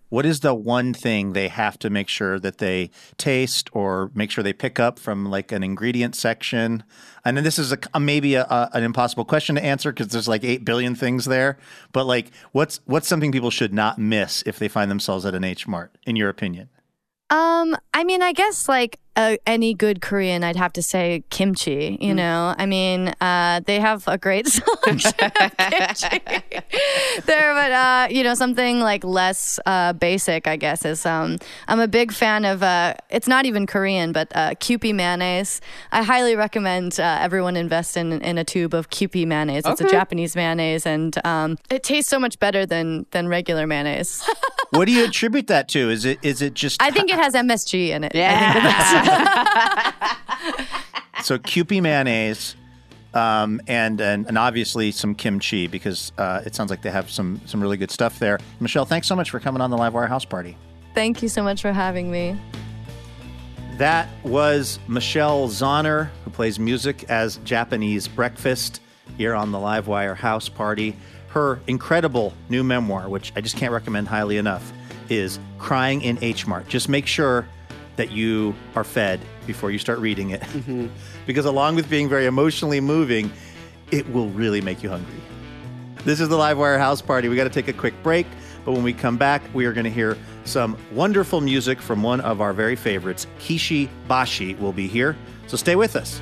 A: what is the one thing they have to make sure that they taste or make sure they pick up from like an ingredient section? I know this is a, a maybe a, a, an impossible question to answer because there's like eight billion things there. But like, what's what's something people should not miss if they find themselves at an H Mart, in your opinion?
E: Um, I mean, I guess like uh, any good Korean, I'd have to say kimchi. You mm. know, I mean, uh, they have a great selection of kimchi there, but uh, you know, something like less uh, basic, I guess, is um, I'm a big fan of. Uh, it's not even Korean, but uh, Kewpie mayonnaise. I highly recommend uh, everyone invest in in a tube of Kewpie mayonnaise. It's a Japanese mayonnaise, and um, it tastes so much better than than regular mayonnaise.
A: what do you attribute that to? Is it is it just?
E: I think it has MSG in it.
A: Yeah. so Kewpie mayonnaise. Um, and, and and obviously some kimchi because uh, it sounds like they have some some really good stuff there. Michelle, thanks so much for coming on the Livewire House Party.
E: Thank you so much for having me.
A: That was Michelle Zauner, who plays music as Japanese Breakfast here on the Livewire House Party her incredible new memoir, which I just can't recommend highly enough, is Crying in H Mart. Just make sure that you are fed before you start reading it. Mm-hmm. because along with being very emotionally moving, it will really make you hungry. This is the Livewire House Party. We got to take a quick break, but when we come back, we are going to hear some wonderful music from one of our very favorites. Kishi Bashi will be here. So stay with us.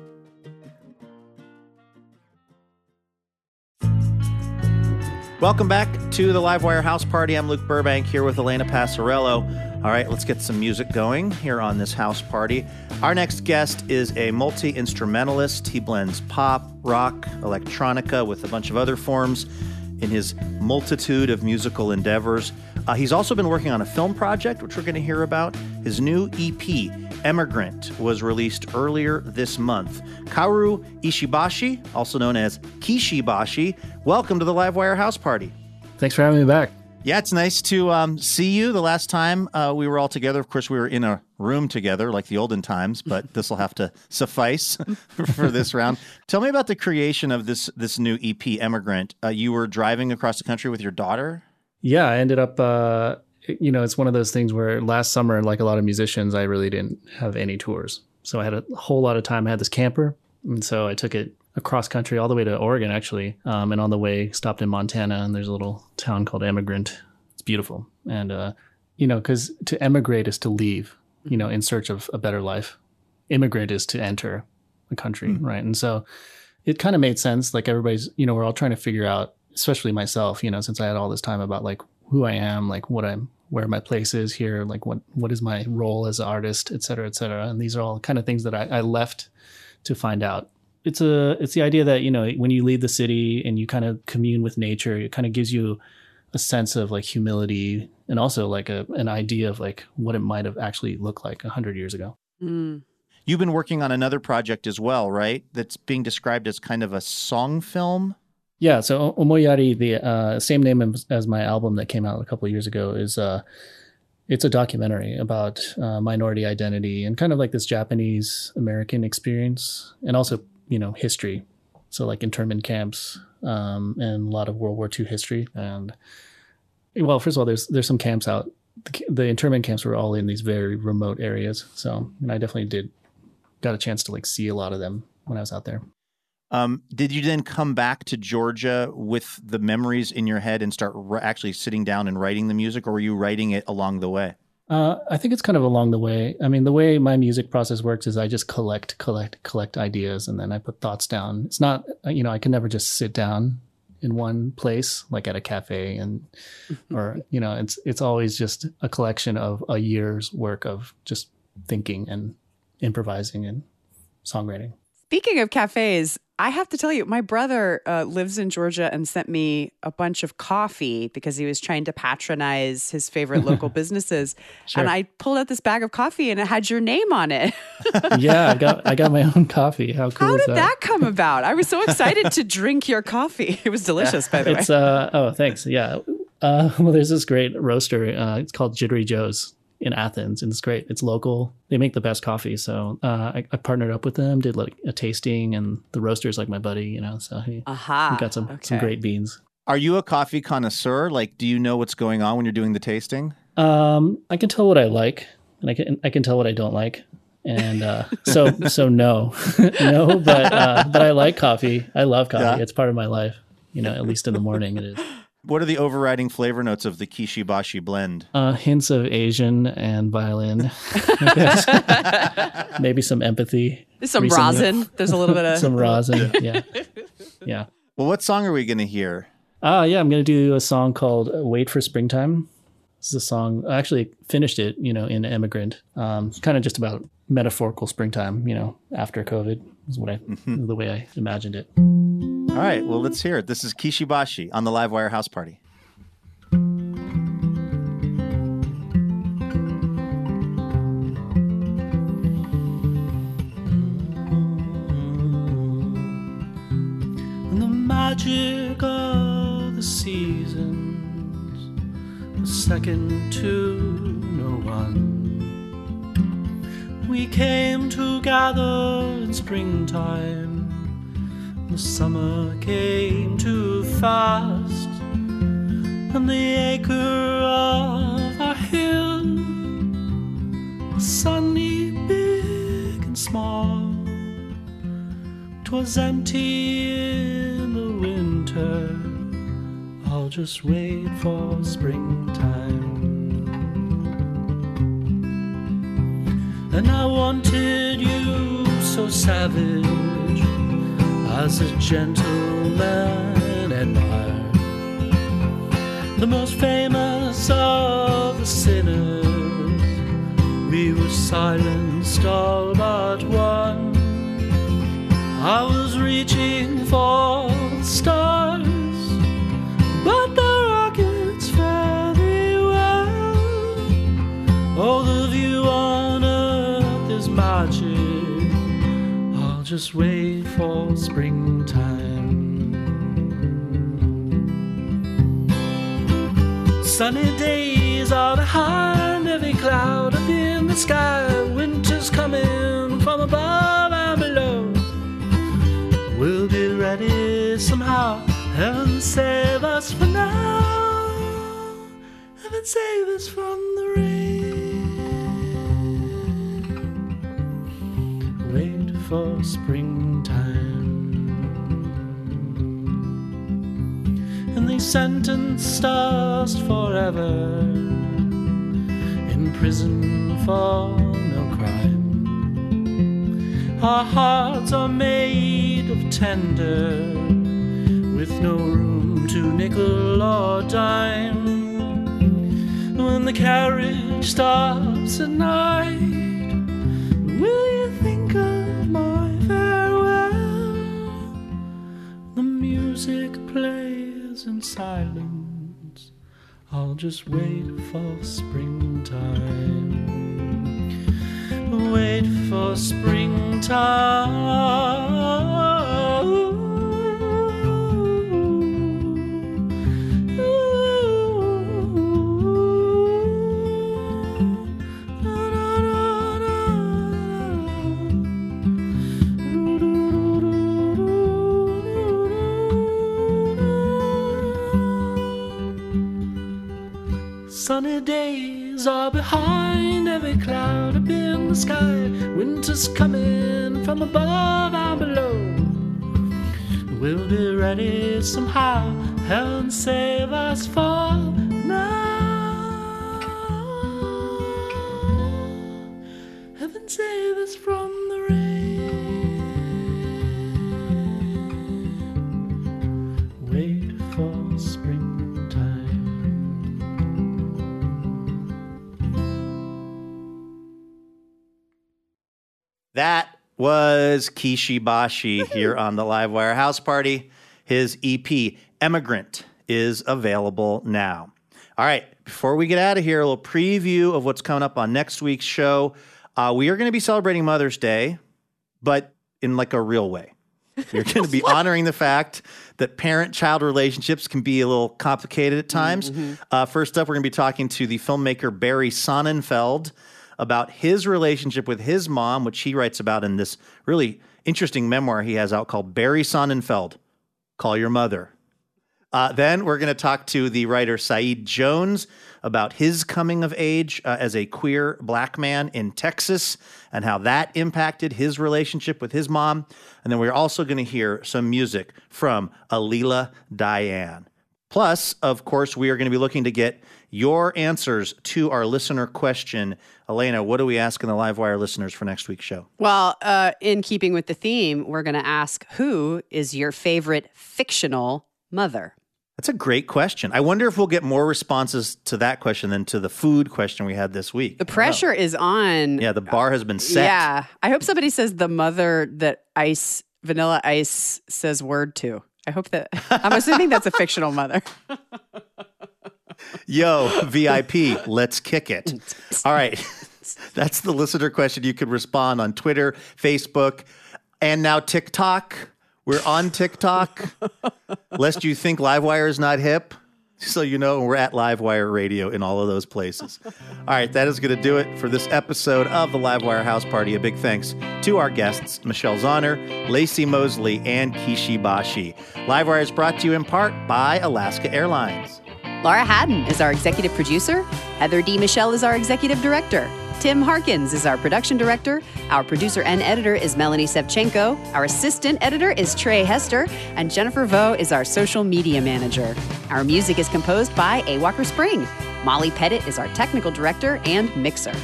A: Welcome back to the Livewire House Party. I'm Luke Burbank here with Elena Passarello. All right, let's get some music going here on this house party. Our next guest is a multi instrumentalist. He blends pop, rock, electronica with a bunch of other forms in his multitude of musical endeavors. Uh, he's also been working on a film project, which we're going to hear about. His new EP, Emigrant, was released earlier this month. Kaoru Ishibashi, also known as Kishi Bashi, welcome to the Livewire House Party.
G: Thanks for having me back.
A: Yeah, it's nice to um, see you. The last time uh, we were all together, of course, we were in a room together like the olden times, but this will have to suffice for this round. Tell me about the creation of this this new EP, Emigrant. Uh, you were driving across the country with your daughter.
G: Yeah, I ended up. Uh, you know, it's one of those things where last summer, like a lot of musicians, I really didn't have any tours, so I had a whole lot of time. I had this camper, and so I took it across country all the way to Oregon actually. Um, and on the way stopped in Montana and there's a little town called Emigrant. It's beautiful. And, uh, you know, cause to emigrate is to leave, you know, in search of a better life. Immigrant is to enter a country. Mm-hmm. Right. And so it kind of made sense. Like everybody's, you know, we're all trying to figure out, especially myself, you know, since I had all this time about like who I am, like what I'm, where my place is here, like what, what is my role as an artist, et cetera, et cetera. And these are all kind of things that I, I left to find out it's a it's the idea that you know when you leave the city and you kind of commune with nature, it kind of gives you a sense of like humility and also like a an idea of like what it might have actually looked like a hundred years ago. Mm.
A: You've been working on another project as well, right? That's being described as kind of a song film.
G: Yeah, so Omoiyari, the uh, same name as, my album that came out a couple years ago, is uh, it's a documentary about uh, minority identity and kind of like this Japanese American experience, and also you know history, so like internment camps um, and a lot of World War II history. And well, first of all, there's there's some camps out. The, the internment camps were all in these very remote areas, so and I definitely did got a chance to like see a lot of them when I was out there.
A: Um, did you then come back to Georgia with the memories in your head and start r- actually sitting down and writing the music, or were you writing it along the way?
G: Uh, I think it's kind of along the way. I mean, the way my music process works is I just collect, collect, collect ideas, and then I put thoughts down. It's not, you know, I can never just sit down in one place, like at a cafe, and or you know, it's it's always just a collection of a year's work of just thinking and improvising and songwriting.
F: Speaking of cafes, I have to tell you, my brother uh, lives in Georgia and sent me a bunch of coffee because he was trying to patronize his favorite local businesses.
G: Sure.
F: And I pulled out this bag of coffee and it had your name on it.
G: yeah, I got I got my own coffee. How cool
F: How did that come about? I was so excited to drink your coffee. It was delicious, by the way.
G: It's uh oh thanks yeah uh well there's this great roaster uh it's called Jittery Joe's in Athens and it's great. It's local. They make the best coffee. So uh I, I partnered up with them did like a tasting and the roaster's like my buddy you know so he,
F: Aha.
G: he got some some great beans.
A: Are you a coffee connoisseur? Like, do you know what's going on when you're doing the tasting?
G: um I can tell what I like and I can I can tell what I don't like and uh so so no. No but uh but I like coffee. I love coffee.
A: Yeah.
G: it's part of my life. You know at least in the morning it is
A: What are the overriding flavor notes of the Kishi Bashi blend?
G: Uh, hints of Asian and violin. Maybe some empathy.
F: Some
G: recently.
F: rosin. There's a little bit of
G: Some rosin. Yeah. Yeah.
A: Well, what song are we going to hear?
G: Uh, yeah, I'm going to do a song called Wait for Springtime. This is a song, I actually finished it, you know, in Emigrant. Um, kind of just about metaphorical springtime, you know, after COVID is what I, the way I imagined it.
A: All right, well, let's hear it. This is Kishi Bashi on the Livewire House Party.
G: The magic of the seasons second to no one. We came together in springtime. The summer came too fast, and the acre of our hill sunny, big and small. 'Twas empty in the winter. I'll just wait for springtime. And I wanted you so savage as a gentleman admired. The most famous of the sinners. We were silenced all but one. I was reaching for the stars, just wait for springtime. Sunny days are behind every cloud up in the sky. Winter's coming from above and below. We'll be ready somehow. Heaven save us for now. Heaven save us from for springtime. And they sentenced us forever in prison for no crime. Our hearts are made of tender, with no room to nickel or dime. When the carriage stops at night, plays in silence. I'll just wait for springtime wait for springtime. Sunny days are behind every cloud up in the sky. Winter's coming from above and below. We'll be ready somehow. Heaven save us for
A: That was Kishi Bashi here on the Livewire House Party. His EP, Emigrant, is available now. All right, before we get out of here, a little preview of what's coming up on next week's show. Uh, we are going to be celebrating Mother's Day, but in like a real way. We're going to be honoring the fact that parent child relationships can be a little complicated at times. Uh, first up, we're going to be talking to the filmmaker Barry Sonnenfeld about his relationship with his mom, which he writes about in this really interesting memoir he has out called Barry Sonnenfeld Call Your Mother. Uh, then we're going to talk to the writer Saeed Jones about his coming of age uh, as a queer black man in Texas and how that impacted his relationship with his mom. And then we're also going to hear some music from Alela Diane. Plus, of course, we are going to be looking to get your answers to our listener question. Elena, what are we asking the Livewire listeners for next week's show?
F: Well, uh, in keeping with the theme, we're going to ask who is your favorite fictional mother?
A: That's a great question. I wonder if we'll get more responses to that question than to the food question we had this week.
F: The pressure is on.
A: Yeah, the bar has been set.
F: Yeah. I hope somebody says the mother that ice, vanilla ice says word to. I hope that, I'm assuming that's a fictional mother.
A: Yo, VIP, let's kick it. All right. That's the listener question. You can respond on Twitter, Facebook, and now TikTok. We're on TikTok. Lest you think Livewire is not hip. So you know, we're at Livewire Radio in all of those places. All right, that is going to do it for this episode of the Livewire House Party. A big thanks to our guests, Michelle Zauner, Laci Mosley, and Kishi Bashi. Livewire is brought to you in part by Alaska Airlines.
B: Laura Haddon is our executive producer. Heather D. Michelle is our executive director. Tim Harkins is our production director. Our producer and editor is Melanie Sevchenko. Our assistant editor is Trey Hester. And Jennifer Vo is our social media manager. Our music is composed by A. Walker Spring. Molly Pettit is our technical director and mixer.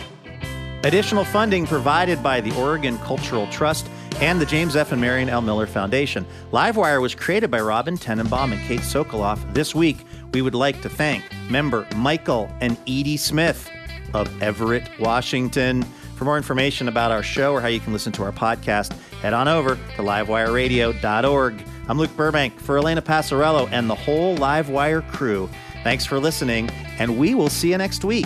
A: Additional funding provided by the Oregon Cultural Trust and the James F. and Marion L. Miller Foundation. Livewire was created by Robin Tenenbaum and Kate Sokoloff. This week, we would like to thank member Michael and Edie Smith of Everett, Washington. For more information about our show or how you can listen to our podcast, head on over to livewireradio.org. I'm Luke Burbank for Elena Passarello and the whole Livewire crew. Thanks for listening, and we will see you next week.